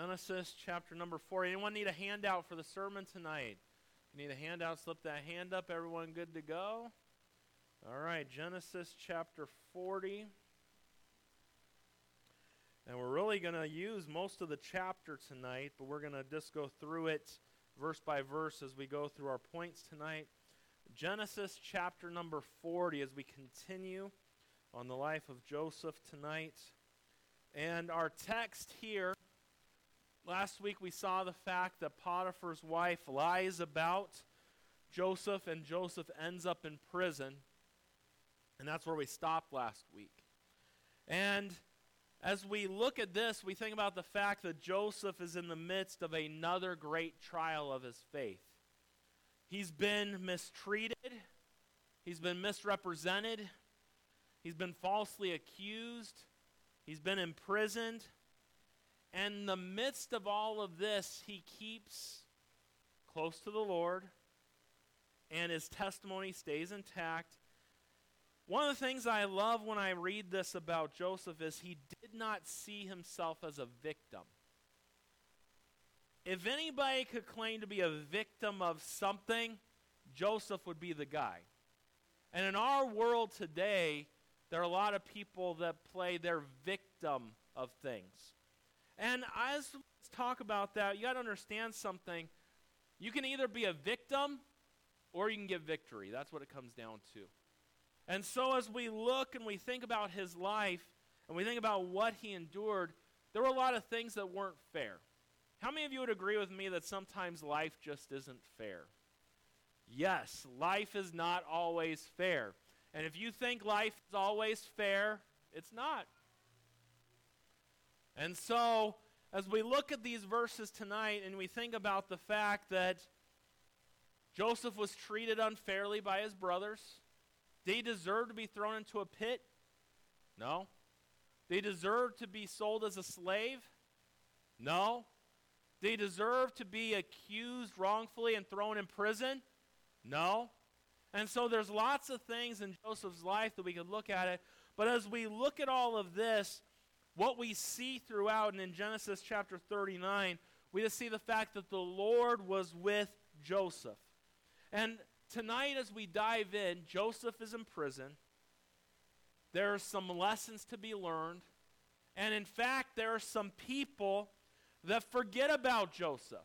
Genesis chapter number 4. Anyone need a handout for the sermon tonight? You need a handout, slip that hand up. Everyone good to go? All right, Genesis chapter 40. And we're really going to use most of the chapter tonight, but we're going to just go through it verse by verse as we go through our points tonight. Genesis chapter number 40 as we continue on the life of Joseph tonight. And our text here, last week we saw the fact that Potiphar's wife lies about Joseph, and Joseph ends up in prison. And that's where we stopped last week. And as we look at this, we think about the fact that Joseph is in the midst of another great trial of his faith. He's been mistreated, he's been misrepresented, he's been falsely accused, he's been imprisoned. And in the midst of all of this, he keeps close to the Lord, and his testimony stays intact. One of the things I love when I read this about Joseph is he did not see himself as a victim. If anybody could claim to be a victim of something, Joseph would be the guy. And in our world today, there are a lot of people that play their victim of things. And as we talk about that, you got to understand something. You can either be a victim or you can get victory. That's what it comes down to. And so, as we look and we think about his life and we think about what he endured, there were a lot of things that weren't fair. How many of you would agree with me that sometimes life just isn't fair? Yes, life is not always fair. And if you think life is always fair, it's not. And so, as we look at these verses tonight and we think about the fact that Joseph was treated unfairly by his brothers, did he deserve to be thrown into a pit? No. Did he deserve to be sold as a slave? No. Did he deserve to be accused wrongfully and thrown in prison? No. And so there's lots of things in Joseph's life that we could look at it. But as we look at all of this, what we see throughout and in Genesis chapter 39, we just see the fact that the Lord was with Joseph. And tonight, as we dive in, Joseph is in prison. There are some lessons to be learned. And in fact, there are some people that forget about Joseph.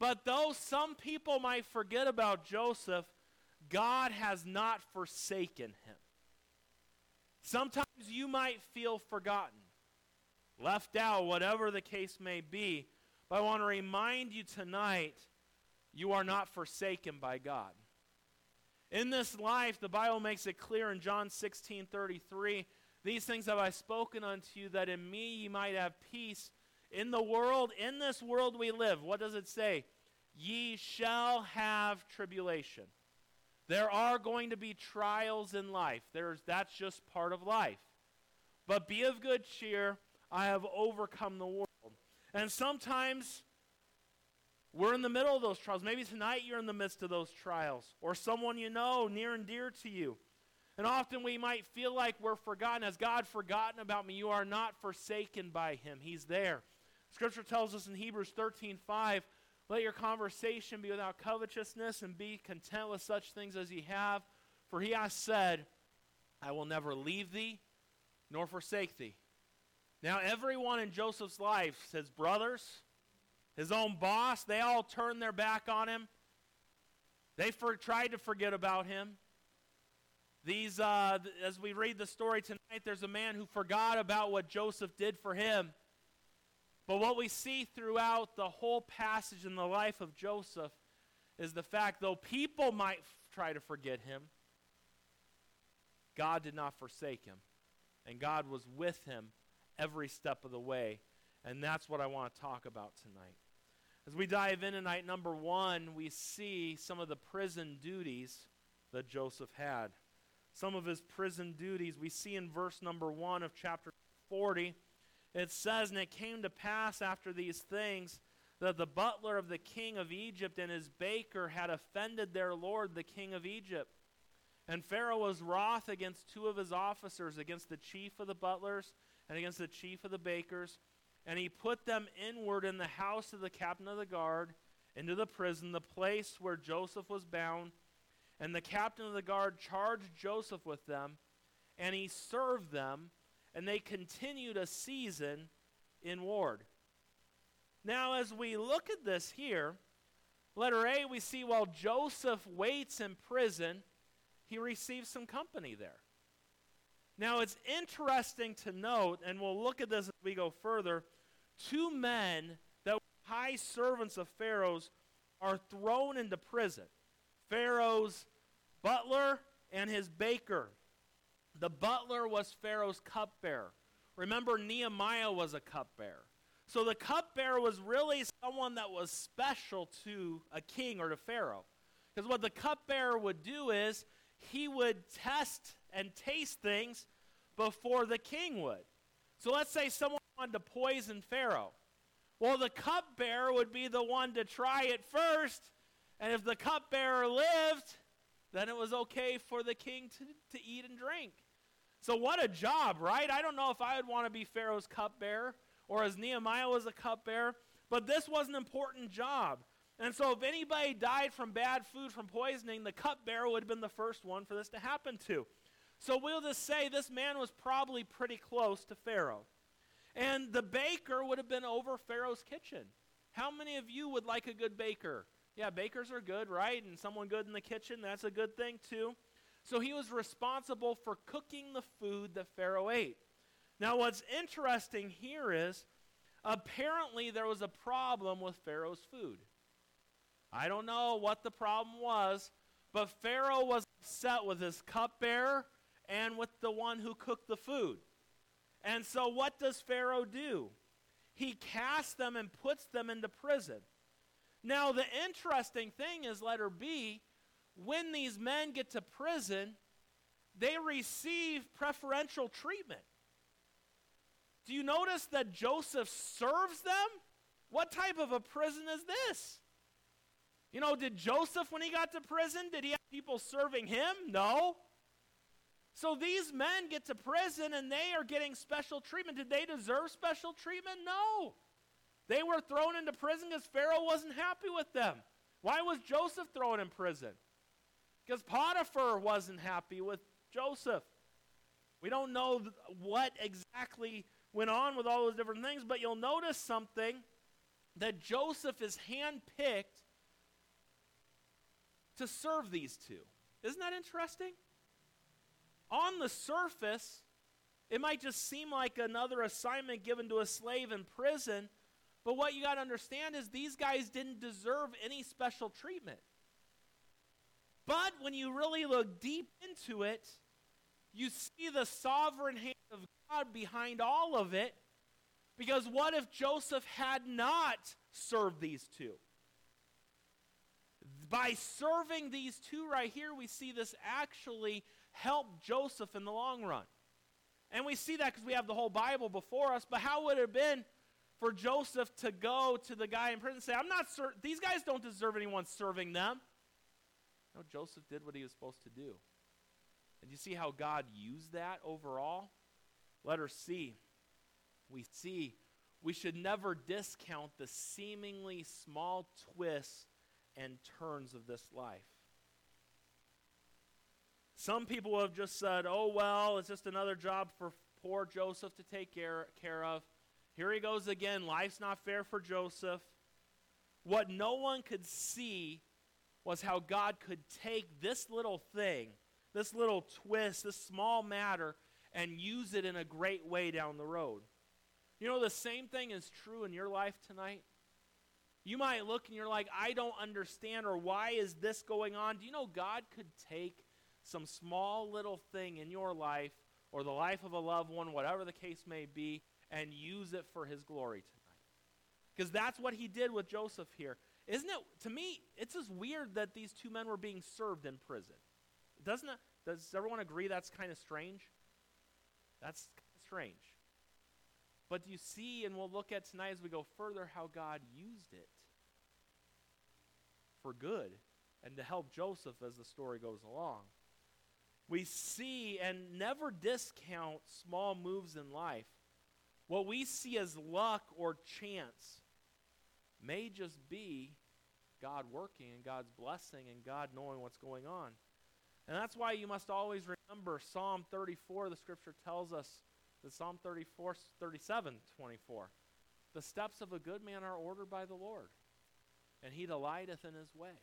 But though some people might forget about Joseph, God has not forsaken him. Sometimes you might feel forgotten, left out, whatever the case may be. But I want to remind you tonight you are not forsaken by God. In this life, the Bible makes it clear in John 16 33 These things have I spoken unto you, that in me ye might have peace. In the world, in this world we live, what does it say? Ye shall have tribulation. There are going to be trials in life. There's, that's just part of life. But be of good cheer. I have overcome the world. And sometimes we're in the middle of those trials. Maybe tonight you're in the midst of those trials, or someone you know near and dear to you. And often we might feel like we're forgotten. Has God forgotten about me? You are not forsaken by Him, He's there. Scripture tells us in Hebrews 13 5, let your conversation be without covetousness and be content with such things as ye have. For he has said, I will never leave thee nor forsake thee. Now, everyone in Joseph's life, his brothers, his own boss, they all turned their back on him. They for, tried to forget about him. These, uh, as we read the story tonight, there's a man who forgot about what Joseph did for him. But what we see throughout the whole passage in the life of Joseph is the fact, though people might f- try to forget him, God did not forsake him. And God was with him every step of the way. And that's what I want to talk about tonight. As we dive in tonight, number one, we see some of the prison duties that Joseph had. Some of his prison duties we see in verse number one of chapter 40. It says, And it came to pass after these things that the butler of the king of Egypt and his baker had offended their lord, the king of Egypt. And Pharaoh was wroth against two of his officers, against the chief of the butlers and against the chief of the bakers and he put them inward in the house of the captain of the guard, into the prison, the place where Joseph was bound. And the captain of the guard charged Joseph with them, and he served them, and they continued a season in ward. Now, as we look at this here, letter A, we see while Joseph waits in prison, he receives some company there. Now, it's interesting to note, and we'll look at this as we go further, two men that were high servants of Pharaoh's are thrown into prison. Pharaoh's butler and his baker. The butler was Pharaoh's cupbearer. Remember, Nehemiah was a cupbearer. So the cupbearer was really someone that was special to a king or to Pharaoh. Because what the cupbearer would do is he would test and taste things before the king would. So let's say someone wanted to poison Pharaoh. Well, the cupbearer would be the one to try it first, and if the cupbearer lived, then it was okay for the king to, to eat and drink. So, what a job, right? I don't know if I would want to be Pharaoh's cupbearer or as Nehemiah was a cupbearer, but this was an important job. And so, if anybody died from bad food, from poisoning, the cupbearer would have been the first one for this to happen to. So, we'll just say this man was probably pretty close to Pharaoh. And the baker would have been over Pharaoh's kitchen. How many of you would like a good baker? Yeah, bakers are good, right? And someone good in the kitchen, that's a good thing too. So he was responsible for cooking the food that Pharaoh ate. Now, what's interesting here is apparently there was a problem with Pharaoh's food. I don't know what the problem was, but Pharaoh was upset with his cupbearer and with the one who cooked the food. And so, what does Pharaoh do? He casts them and puts them into prison. Now, the interesting thing is, letter B, when these men get to prison, they receive preferential treatment. Do you notice that Joseph serves them? What type of a prison is this? You know, did Joseph, when he got to prison, did he have people serving him? No. So these men get to prison and they are getting special treatment. Did they deserve special treatment? No. They were thrown into prison because Pharaoh wasn't happy with them. Why was Joseph thrown in prison? Because Potiphar wasn't happy with Joseph. We don't know what exactly went on with all those different things, but you'll notice something that Joseph is handpicked to serve these two. Isn't that interesting? On the surface, it might just seem like another assignment given to a slave in prison, but what you got to understand is these guys didn't deserve any special treatment. But when you really look deep into it, you see the sovereign hand of God behind all of it. Because what if Joseph had not served these two? By serving these two right here, we see this actually help Joseph in the long run. And we see that because we have the whole Bible before us. But how would it have been for Joseph to go to the guy in prison and say, I'm not ser- these guys don't deserve anyone serving them. No, Joseph did what he was supposed to do. And you see how God used that overall? Letter C. We see we should never discount the seemingly small twists and turns of this life. Some people have just said, oh, well, it's just another job for poor Joseph to take care, care of. Here he goes again. Life's not fair for Joseph. What no one could see was how God could take this little thing, this little twist, this small matter, and use it in a great way down the road. You know, the same thing is true in your life tonight. You might look and you're like, I don't understand, or why is this going on? Do you know God could take some small little thing in your life, or the life of a loved one, whatever the case may be, and use it for his glory tonight. Because that's what he did with Joseph here. Isn't it, to me, it's just weird that these two men were being served in prison. Doesn't it, does everyone agree that's kind of strange? That's strange. But you see, and we'll look at tonight as we go further, how God used it for good and to help Joseph as the story goes along. We see and never discount small moves in life What we see as luck or chance may just be God working and God's blessing and God knowing what's going on. And that's why you must always remember Psalm 34, the scripture tells us that Psalm 34, 37, 24. The steps of a good man are ordered by the Lord, and he delighteth in his way.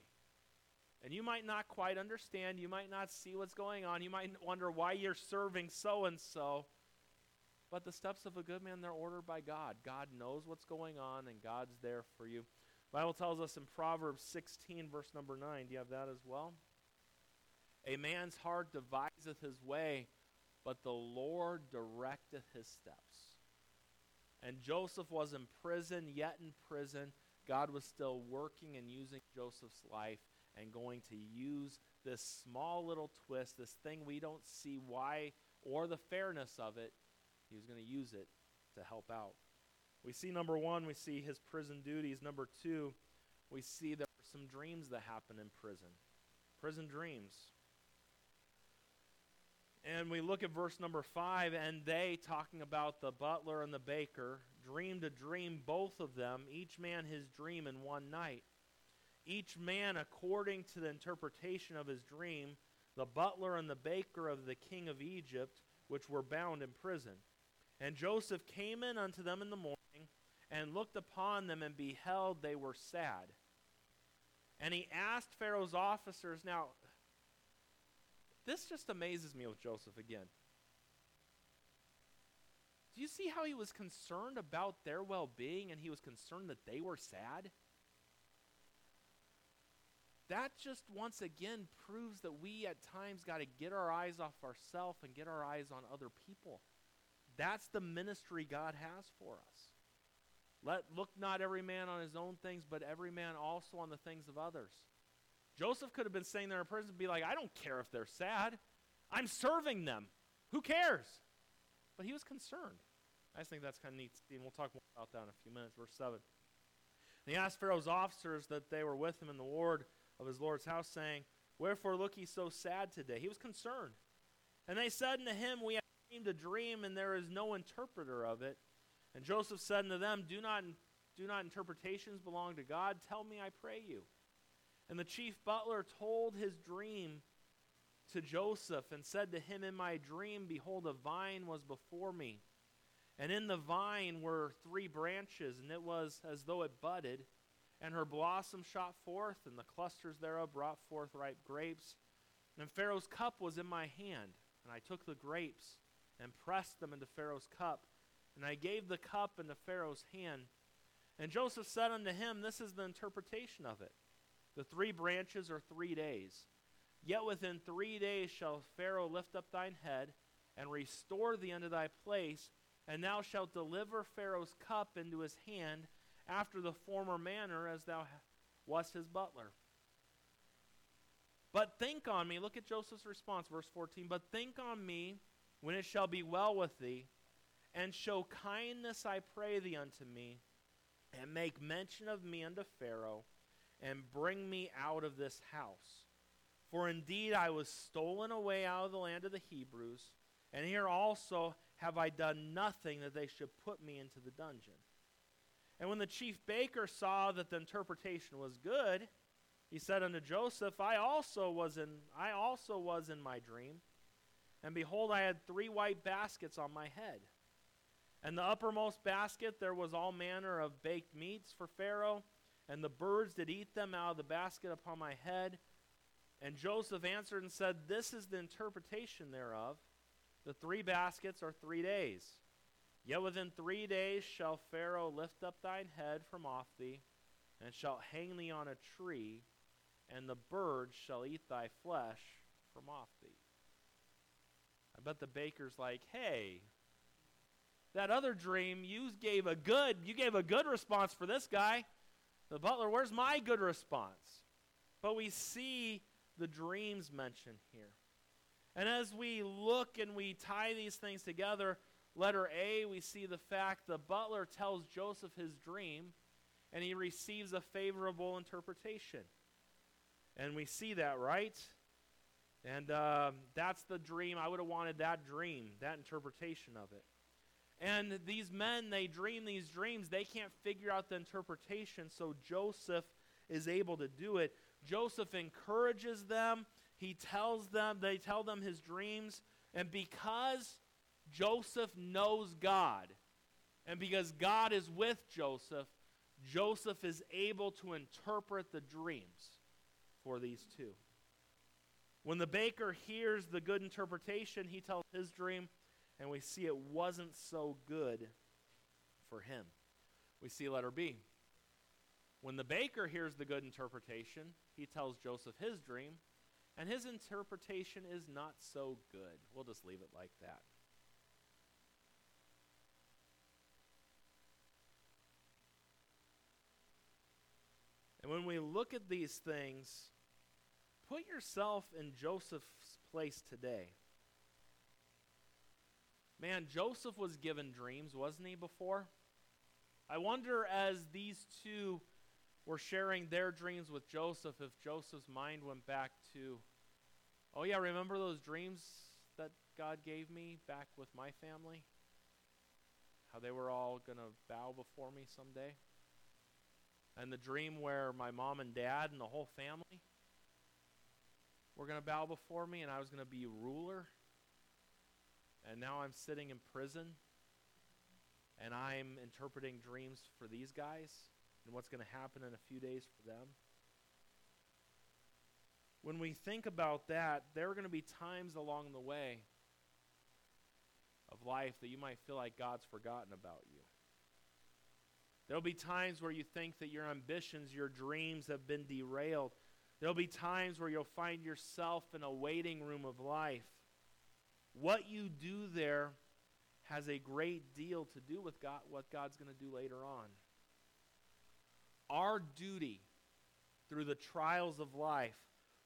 And you might not quite understand, you might not see what's going on, you might wonder why you're serving so and so. But the steps of a good man, they're ordered by God. God knows what's going on, and God's there for you. Bible tells us in Proverbs 16, verse number 9. Do you have that as well? A man's heart deviseth his way, but the Lord directeth his steps. And Joseph was in prison, yet in prison, God was still working and using Joseph's life and going to use this small little twist, this thing we don't see why or the fairness of it. He was going to use it to help out. We see number one, we see his prison duties. Number two, we see there are some dreams that happen in prison. Prison dreams. And we look at verse number five, and they, talking about the butler and the baker, dreamed a dream, both of them, each man his dream in one night. Each man according to the interpretation of his dream, the butler and the baker of the king of Egypt, which were bound in prison. And Joseph came in unto them in the morning, and looked upon them, and beheld they were sad. And he asked Pharaoh's officers, now, this just amazes me with Joseph again. Do you see how he was concerned about their well being and he was concerned that they were sad? That just once again proves that we at times got to get our eyes off ourselves and get our eyes on other people. That's the ministry God has for us. Let look not every man on his own things, but every man also on the things of others. Joseph could have been sitting there in prison and be like, I don't care if they're sad. I'm serving them. Who cares? But he was concerned. I just think that's kind of neat, and we'll talk more about that in a few minutes. Verse 7. And he asked Pharaoh's officers that they were with him in the ward of his Lord's house, saying, Wherefore look ye so sad today? He was concerned. And they said unto him, We have dreamed a dream, and there is no interpreter of it. And Joseph said unto them, Do not, do not interpretations belong to God? Tell me, I pray you. And the chief butler told his dream to Joseph and said to him, In my dream, behold, a vine was before me. And in the vine were three branches, and it was as though it budded. And her blossom shot forth, and the clusters thereof brought forth ripe grapes. And Pharaoh's cup was in my hand. And I took the grapes and pressed them into Pharaoh's cup. And I gave the cup into Pharaoh's hand. And Joseph said unto him, This is the interpretation of it. The three branches are three days. Yet within three days shall Pharaoh lift up thine head and restore thee unto thy place, and thou shalt deliver Pharaoh's cup into his hand after the former manner as thou wast his butler. But think on me, look at Joseph's response, verse 14. But think on me when it shall be well with thee, and show kindness, I pray thee, unto me, and make mention of me unto Pharaoh and bring me out of this house. For indeed I was stolen away out of the land of the Hebrews, and here also have I done nothing that they should put me into the dungeon. And when the chief baker saw that the interpretation was good, he said unto Joseph, I also was in I also was in my dream, and behold I had three white baskets on my head. And the uppermost basket there was all manner of baked meats for Pharaoh and the birds did eat them out of the basket upon my head. And Joseph answered and said, This is the interpretation thereof. The three baskets are three days. Yet within three days shall Pharaoh lift up thine head from off thee, and shall hang thee on a tree, and the birds shall eat thy flesh from off thee. I bet the baker's like, hey, that other dream, you gave a good, you gave a good response for this guy. The butler, where's my good response? But we see the dreams mentioned here. And as we look and we tie these things together, letter A, we see the fact the butler tells Joseph his dream, and he receives a favorable interpretation. And we see that, right? And um, that's the dream. I would have wanted that dream, that interpretation of it. And these men, they dream these dreams. They can't figure out the interpretation, so Joseph is able to do it. Joseph encourages them. He tells them, they tell them his dreams. And because Joseph knows God, and because God is with Joseph, Joseph is able to interpret the dreams for these two. When the baker hears the good interpretation, he tells his dream, and we see it wasn't so good for him. We see letter B. When the baker hears the good interpretation, he tells Joseph his dream, and his interpretation is not so good. We'll just leave it like that. And when we look at these things, put yourself in Joseph's place today. Man, Joseph was given dreams, wasn't he, before? I wonder as these two were sharing their dreams with Joseph, if Joseph's mind went back to, oh, yeah, remember those dreams that God gave me back with my family? How they were all going to bow before me someday? And the dream where my mom and dad and the whole family were going to bow before me and I was going to be ruler. And now I'm sitting in prison and I'm interpreting dreams for these guys and what's going to happen in a few days for them. When we think about that, there are going to be times along the way of life that you might feel like God's forgotten about you. There'll be times where you think that your ambitions, your dreams have been derailed. There'll be times where you'll find yourself in a waiting room of life. What you do there has a great deal to do with God, what God's going to do later on. Our duty through the trials of life,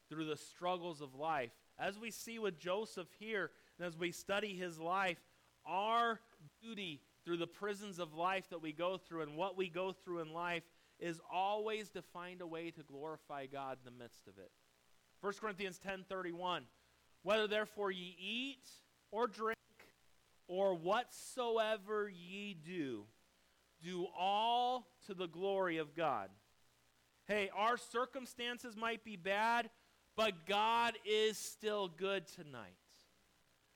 through the struggles of life, as we see with Joseph here, and as we study his life, our duty through the prisons of life that we go through and what we go through in life is always to find a way to glorify God in the midst of it. 1 Corinthians 10:31 Whether therefore ye eat or drink or whatsoever ye do do all to the glory of God. Hey, our circumstances might be bad, but God is still good tonight.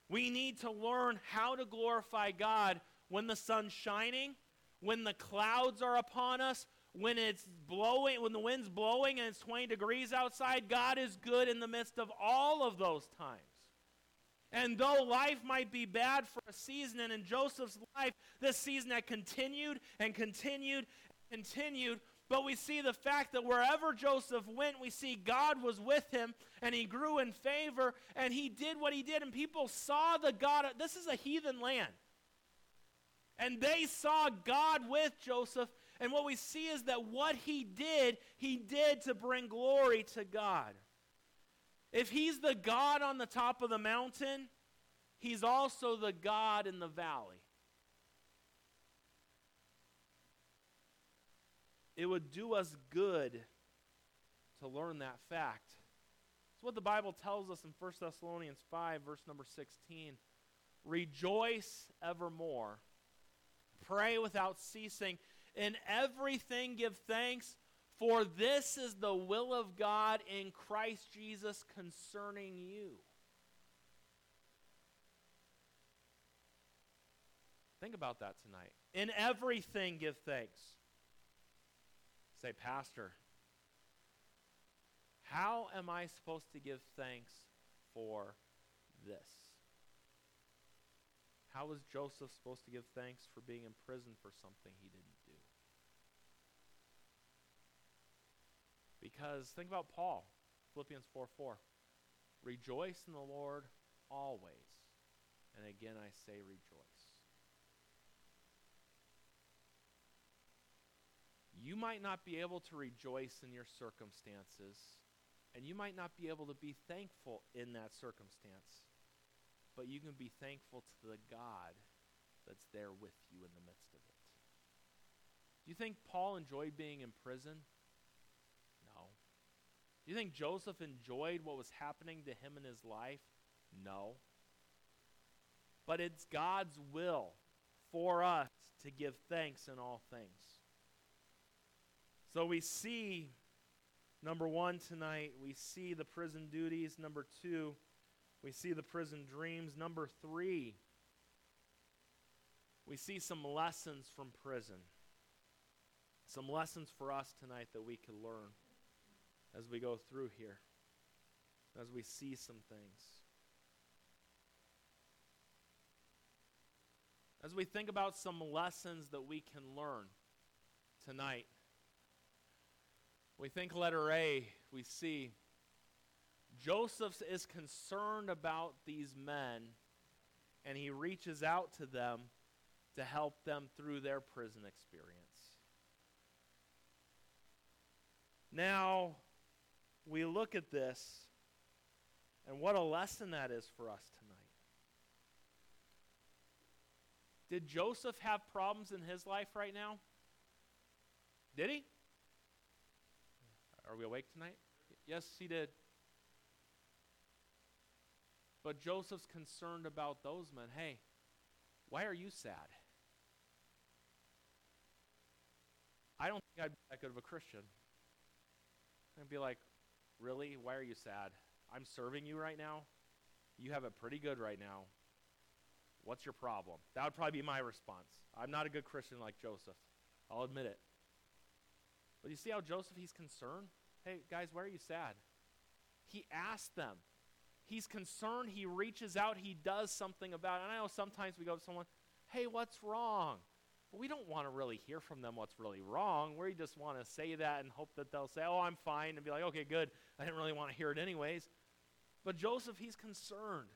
We need to learn how to glorify God when the sun's shining, when the clouds are upon us, when it's blowing, when the wind's blowing and it's 20 degrees outside, God is good in the midst of all of those times. And though life might be bad for a season, and in Joseph's life, this season had continued and continued and continued, but we see the fact that wherever Joseph went, we see God was with him and he grew in favor and he did what he did, and people saw the God. This is a heathen land. And they saw God with Joseph. And what we see is that what he did, he did to bring glory to God. If he's the God on the top of the mountain, he's also the God in the valley. It would do us good to learn that fact. It's what the Bible tells us in 1 Thessalonians 5, verse number 16. Rejoice evermore. Pray without ceasing. In everything give thanks, for this is the will of God in Christ Jesus concerning you. Think about that tonight. In everything give thanks. Say, Pastor, how am I supposed to give thanks for this? How was Joseph supposed to give thanks for being in prison for something he didn't do? Because think about Paul, Philippians 4 4. Rejoice in the Lord always. And again I say rejoice. You might not be able to rejoice in your circumstances, and you might not be able to be thankful in that circumstance but you can be thankful to the God that's there with you in the midst of it. Do you think Paul enjoyed being in prison? No. Do you think Joseph enjoyed what was happening to him in his life? No. But it's God's will for us to give thanks in all things. So we see, number one tonight, we see the prison duties. Number two, we see the prison dreams. Number three, we see some lessons from prison. Some lessons for us tonight that we can learn as we go through here, as we see some things. As we think about some lessons that we can learn tonight, we think letter A, we see Joseph is concerned about these men and he reaches out to them to help them through their prison experience. Now, we look at this, and what a lesson that is for us tonight. Did Joseph have problems in his life right now? Did he? Are we awake tonight? Yes, he did. But Joseph's concerned about those men. Hey, why are you sad? I don't think I'd be that good of a Christian. I'd be like, really? Why are you sad? I'm serving you right now. You have it pretty good right now. What's your problem? That would probably be my response. I'm not a good Christian like Joseph. I'll admit it. But you see how Joseph, he's concerned? Hey, guys, why are you sad? He asked them. He's concerned. He reaches out. He does something about it. And I know sometimes we go to someone, hey, what's wrong? But we don't want to really hear from them what's really wrong. We just want to say that and hope that they'll say, oh, I'm fine, and be like, okay, good. I didn't really want to hear it anyways. But Joseph, he's concerned.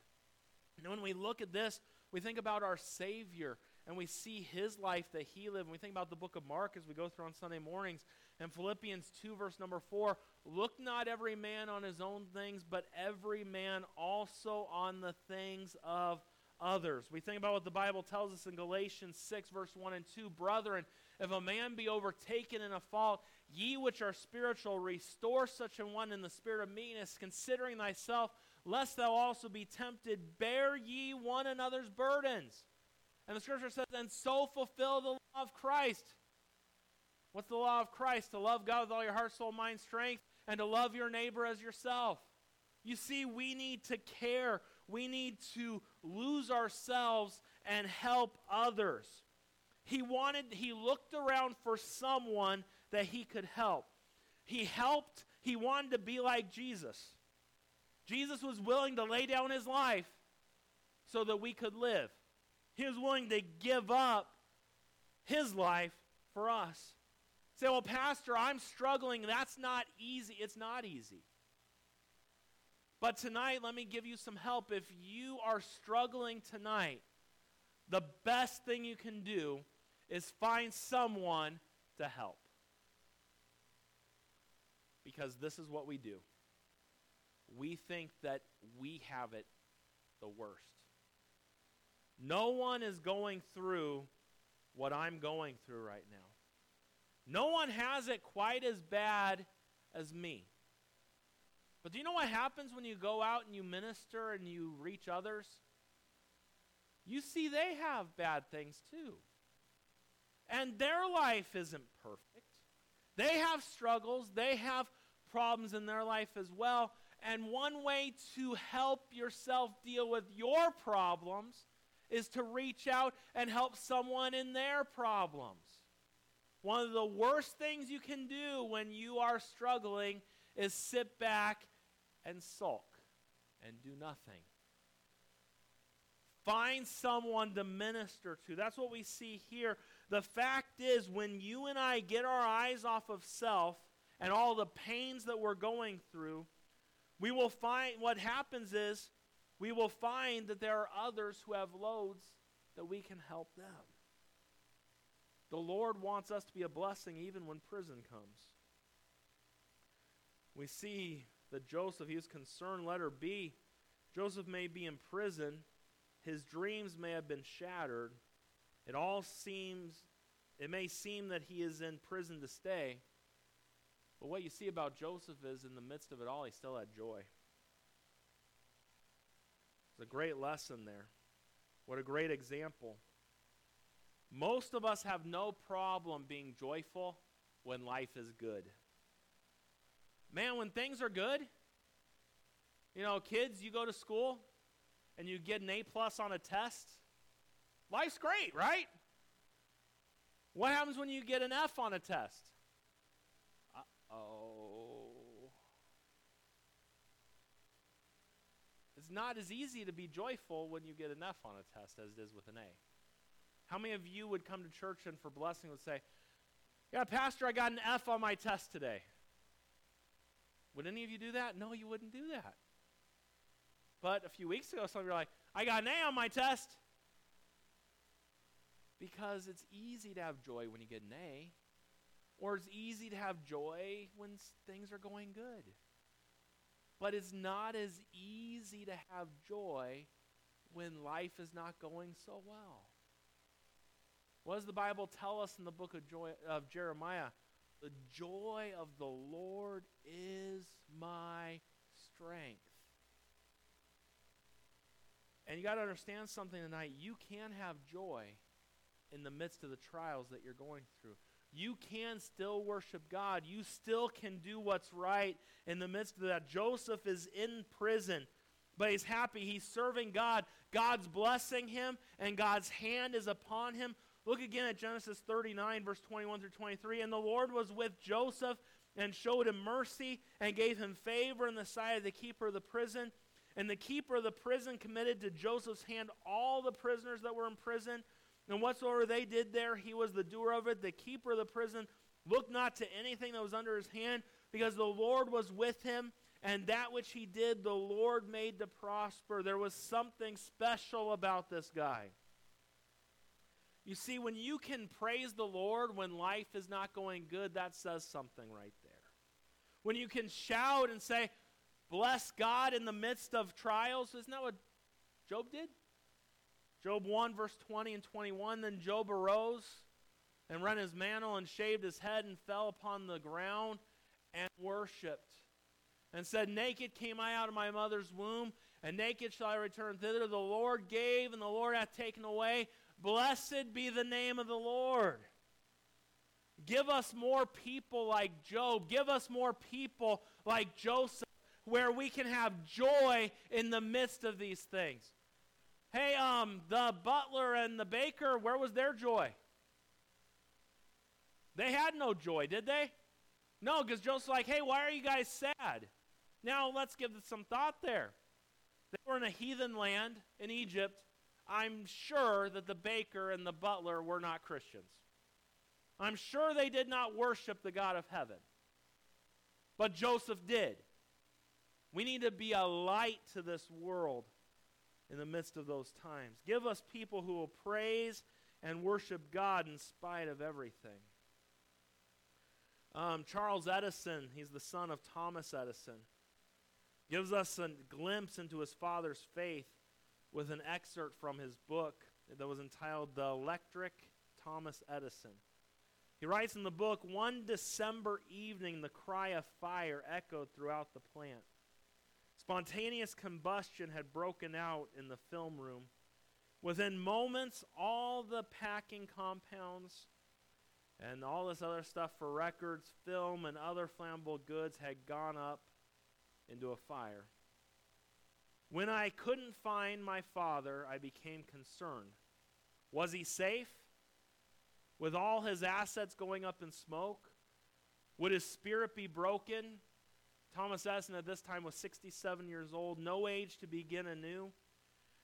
And when we look at this, we think about our Savior and we see his life that he lived. And we think about the book of Mark as we go through on Sunday mornings. And Philippians 2, verse number 4 Look not every man on his own things, but every man also on the things of others. We think about what the Bible tells us in Galatians 6, verse 1 and 2. Brethren, if a man be overtaken in a fault, ye which are spiritual, restore such an one in the spirit of meekness, considering thyself, lest thou also be tempted. Bear ye one another's burdens. And the scripture says, and so fulfill the law of Christ. What's the law of Christ? To love God with all your heart, soul, mind, strength, and to love your neighbor as yourself. You see, we need to care we need to lose ourselves and help others. He wanted, he looked around for someone that he could help. He helped, he wanted to be like Jesus. Jesus was willing to lay down his life so that we could live. He was willing to give up his life for us. Say, well, Pastor, I'm struggling. That's not easy. It's not easy. But tonight, let me give you some help. If you are struggling tonight, the best thing you can do is find someone to help. Because this is what we do. We think that we have it the worst. No one is going through what I'm going through right now. No one has it quite as bad as me. But do you know what happens when you go out and you minister and you reach others? You see, they have bad things too. And their life isn't perfect. They have struggles, they have problems in their life as well. And one way to help yourself deal with your problems is to reach out and help someone in their problems. One of the worst things you can do when you are struggling is sit back and sulk and do nothing. Find someone to minister to. That's what we see here. The fact is, when you and I get our eyes off of self and all the pains that we're going through, we will find what happens is we will find that there are others who have loads that we can help them. The Lord wants us to be a blessing even when prison comes. We see that Joseph, he was concerned. Letter B, Joseph may be in prison. His dreams may have been shattered. It all seems, it may seem that he is in prison to stay. But what you see about Joseph is in the midst of it all, he still had joy. It's a great lesson there. What a great example. Most of us have no problem being joyful when life is good. Man, when things are good, you know, kids, you go to school and you get an A plus on a test. Life's great, right? What happens when you get an F on a test? Uh oh. It's not as easy to be joyful when you get an F on a test as it is with an A. How many of you would come to church and for blessing would say, Yeah, Pastor, I got an F on my test today? Would any of you do that? No, you wouldn't do that. But a few weeks ago, some of you were like, I got an A on my test. Because it's easy to have joy when you get an A, or it's easy to have joy when things are going good. But it's not as easy to have joy when life is not going so well. What does the Bible tell us in the book of, joy, of Jeremiah? The joy of the Lord is my strength. And you got to understand something tonight. You can have joy in the midst of the trials that you're going through. You can still worship God. You still can do what's right in the midst of that. Joseph is in prison, but he's happy. He's serving God. God's blessing him, and God's hand is upon him. Look again at Genesis 39, verse 21 through 23. And the Lord was with Joseph and showed him mercy and gave him favor in the sight of the keeper of the prison. And the keeper of the prison committed to Joseph's hand all the prisoners that were in prison. And whatsoever they did there, he was the doer of it. The keeper of the prison looked not to anything that was under his hand, because the Lord was with him, and that which he did, the Lord made to prosper. There was something special about this guy. You see, when you can praise the Lord when life is not going good, that says something right there. When you can shout and say, Bless God in the midst of trials, isn't that what Job did? Job 1, verse 20 and 21 Then Job arose and rent his mantle and shaved his head and fell upon the ground and worshiped and said, Naked came I out of my mother's womb, and naked shall I return thither. The Lord gave, and the Lord hath taken away. Blessed be the name of the Lord. Give us more people like Job. Give us more people like Joseph, where we can have joy in the midst of these things. Hey, um, the butler and the baker, where was their joy? They had no joy, did they? No, because Joseph's like, hey, why are you guys sad? Now let's give this some thought there. They were in a heathen land in Egypt. I'm sure that the baker and the butler were not Christians. I'm sure they did not worship the God of heaven. But Joseph did. We need to be a light to this world in the midst of those times. Give us people who will praise and worship God in spite of everything. Um, Charles Edison, he's the son of Thomas Edison, gives us a glimpse into his father's faith with an excerpt from his book that was entitled The Electric Thomas Edison. He writes in the book, one December evening, the cry of fire echoed throughout the plant. Spontaneous combustion had broken out in the film room. Within moments, all the packing compounds and all this other stuff for records, film, and other flammable goods had gone up into a fire. When I couldn't find my father, I became concerned. Was he safe? With all his assets going up in smoke? Would his spirit be broken? Thomas Edison at this time was 67 years old, no age to begin anew.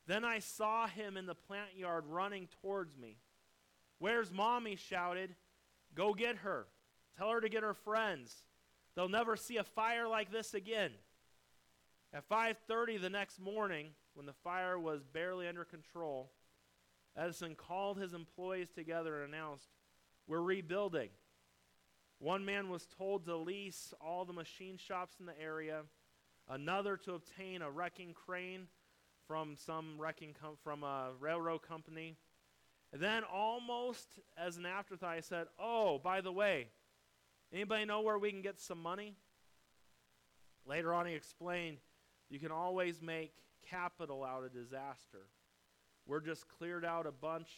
Then I saw him in the plant yard running towards me. Where's mommy? Shouted. Go get her. Tell her to get her friends. They'll never see a fire like this again. At 5:30 the next morning, when the fire was barely under control, Edison called his employees together and announced, "We're rebuilding. One man was told to lease all the machine shops in the area, another to obtain a wrecking crane from some wrecking com- from a railroad company. And then almost as an afterthought I said, "Oh, by the way, anybody know where we can get some money?" Later on he explained, "You can always make capital out of disaster. We're just cleared out a bunch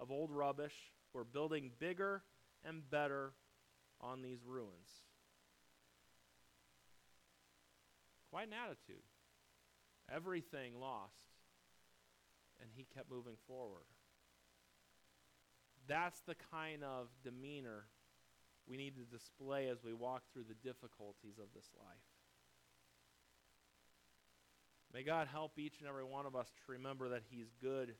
of old rubbish. We're building bigger and better on these ruins. Quite an attitude. Everything lost. And he kept moving forward. That's the kind of demeanor we need to display as we walk through the difficulties of this life. May God help each and every one of us to remember that He's good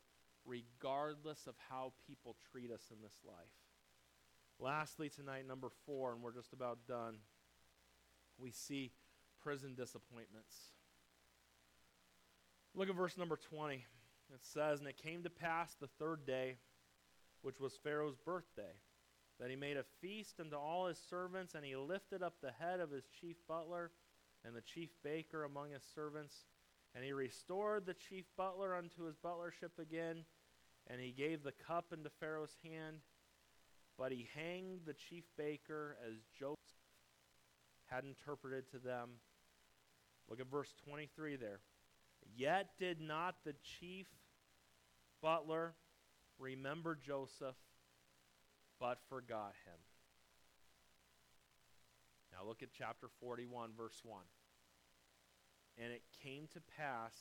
regardless of how people treat us in this life. Lastly, tonight, number four, and we're just about done, we see prison disappointments. Look at verse number 20. It says, And it came to pass the third day, which was Pharaoh's birthday, that he made a feast unto all his servants, and he lifted up the head of his chief butler and the chief baker among his servants. And he restored the chief butler unto his butlership again, and he gave the cup into Pharaoh's hand. But he hanged the chief baker as Joseph had interpreted to them. Look at verse 23 there. Yet did not the chief butler remember Joseph, but forgot him. Now look at chapter 41, verse 1. And it came to pass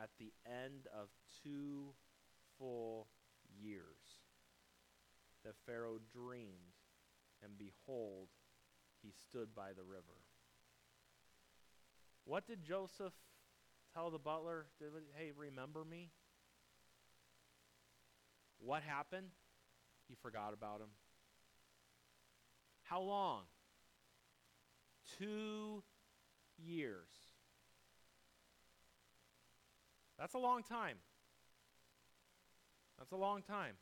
at the end of two full years that Pharaoh dreamed, and behold, he stood by the river. What did Joseph tell the butler? Hey, remember me? What happened? He forgot about him. How long? Two years. That's a long time. That's a long time.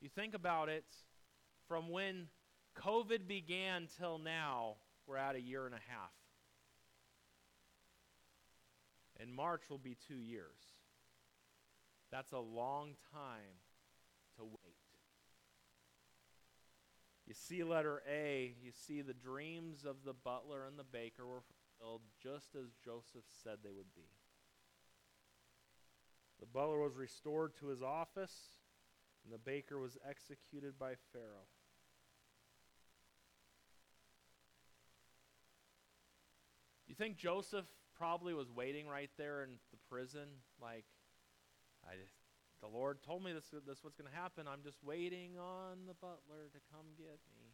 You think about it, from when COVID began till now, we're at a year and a half. In March will be two years. That's a long time to wait. You see letter A, you see the dreams of the butler and the baker were fulfilled just as Joseph said they would be. The butler was restored to his office, and the baker was executed by Pharaoh. You think Joseph probably was waiting right there in the prison, like, I just, the Lord told me this, this what's going to happen. I'm just waiting on the butler to come get me.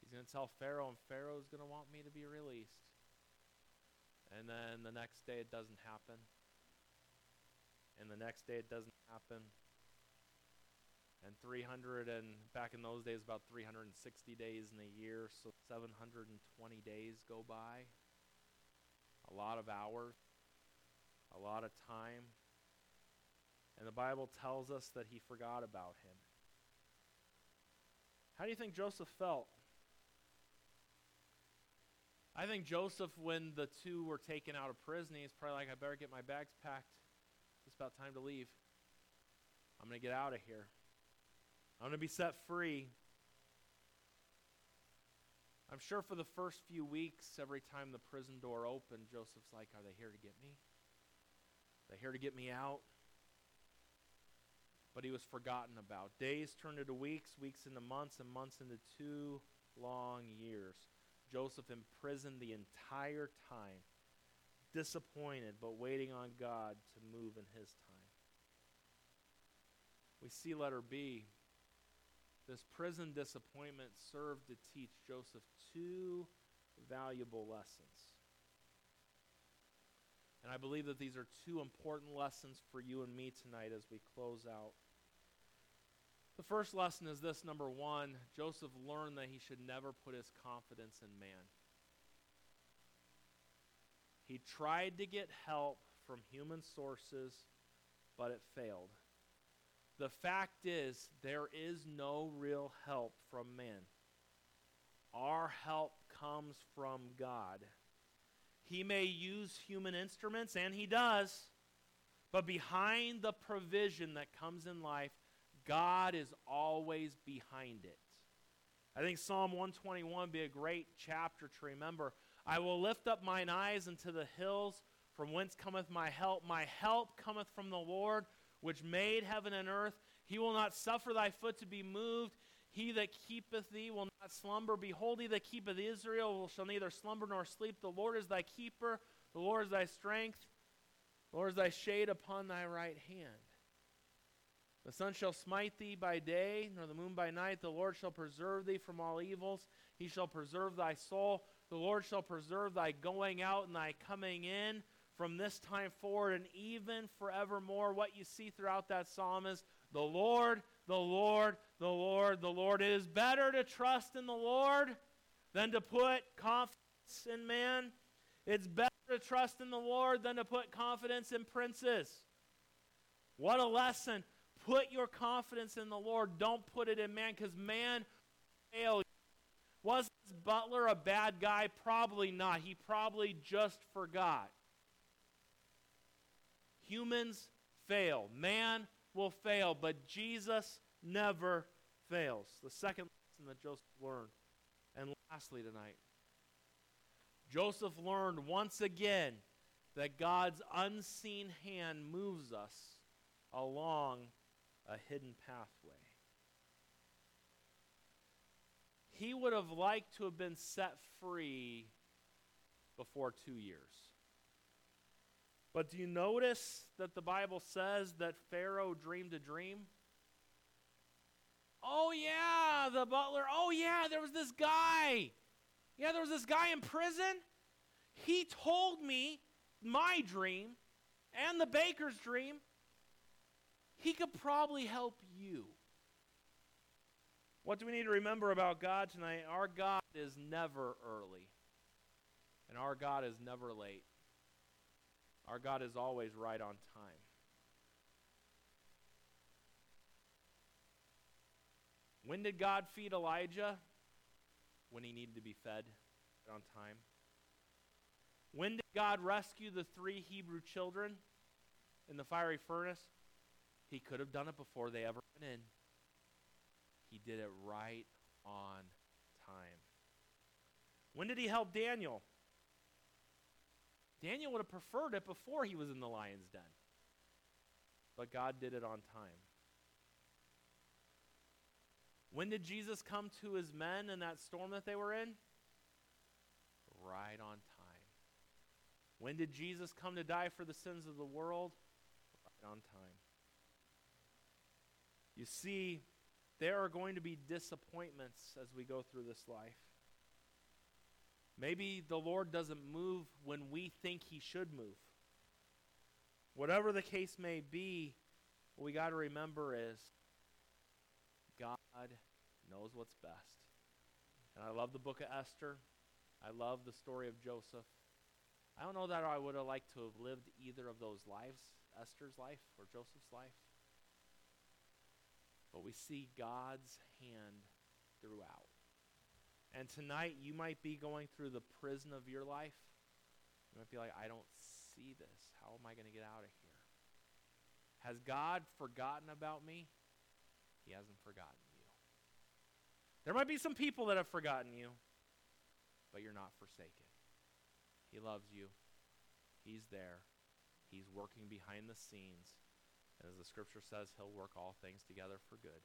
He's going to tell Pharaoh, and Pharaoh's going to want me to be released. And then the next day it doesn't happen and the next day it doesn't happen. And 300 and back in those days about 360 days in a year, so 720 days go by. A lot of hours, a lot of time. And the Bible tells us that he forgot about him. How do you think Joseph felt? I think Joseph, when the two were taken out of prison, he's probably like, I better get my bags packed about time to leave. I'm going to get out of here. I'm going to be set free. I'm sure for the first few weeks, every time the prison door opened, Joseph's like, Are they here to get me? Are they here to get me out? But he was forgotten about. Days turned into weeks, weeks into months, and months into two long years. Joseph imprisoned the entire time disappointed, but waiting on God to move in his time. We see letter B. This prison disappointment served to teach Joseph two valuable lessons. And I believe that these are two important lessons for you and me tonight as we close out. The first lesson is this number one Joseph learned that he should never put his confidence in man. He tried to get help from human sources, but it failed. The fact is, there is no real help from man. Our help comes from God. He may use human instruments, and he does, but behind the provision that comes in life, God is always behind it. I think Psalm 121 would be a great chapter to remember I will lift up mine eyes unto the hills, from whence cometh my help. My help cometh from the Lord, which made heaven and earth. He will not suffer thy foot to be moved. He that keepeth thee will not slumber. Behold, he that keepeth Israel shall neither slumber nor sleep. The Lord is thy keeper, the Lord is thy strength, the Lord is thy shade upon thy right hand. The sun shall smite thee by day, nor the moon by night. The Lord shall preserve thee from all evils. He shall preserve thy soul. The Lord shall preserve thy going out and thy coming in from this time forward and even forevermore. What you see throughout that psalm is the Lord, the Lord, the Lord, the Lord. It is better to trust in the Lord than to put confidence in man. It's better to trust in the Lord than to put confidence in princes. What a lesson. Put your confidence in the Lord. Don't put it in man because man fails. Was Butler a bad guy? Probably not. He probably just forgot. Humans fail. Man will fail, but Jesus never fails. The second lesson that Joseph learned. And lastly, tonight, Joseph learned once again that God's unseen hand moves us along a hidden pathway. He would have liked to have been set free before two years. But do you notice that the Bible says that Pharaoh dreamed a dream? Oh, yeah, the butler. Oh, yeah, there was this guy. Yeah, there was this guy in prison. He told me my dream and the baker's dream. He could probably help you. What do we need to remember about God tonight? Our God is never early, and our God is never late. Our God is always right on time. When did God feed Elijah? When he needed to be fed on time. When did God rescue the three Hebrew children in the fiery furnace? He could have done it before they ever went in. He did it right on time. When did he help Daniel? Daniel would have preferred it before he was in the lion's den. But God did it on time. When did Jesus come to his men in that storm that they were in? Right on time. When did Jesus come to die for the sins of the world? Right on time. You see, there are going to be disappointments as we go through this life. Maybe the Lord doesn't move when we think he should move. Whatever the case may be, what we got to remember is God knows what's best. And I love the book of Esther. I love the story of Joseph. I don't know that I would have liked to have lived either of those lives, Esther's life or Joseph's life. But we see God's hand throughout. And tonight, you might be going through the prison of your life. You might be like, I don't see this. How am I going to get out of here? Has God forgotten about me? He hasn't forgotten you. There might be some people that have forgotten you, but you're not forsaken. He loves you. He's there. He's working behind the scenes. And as the scripture says, he'll work all things together for good.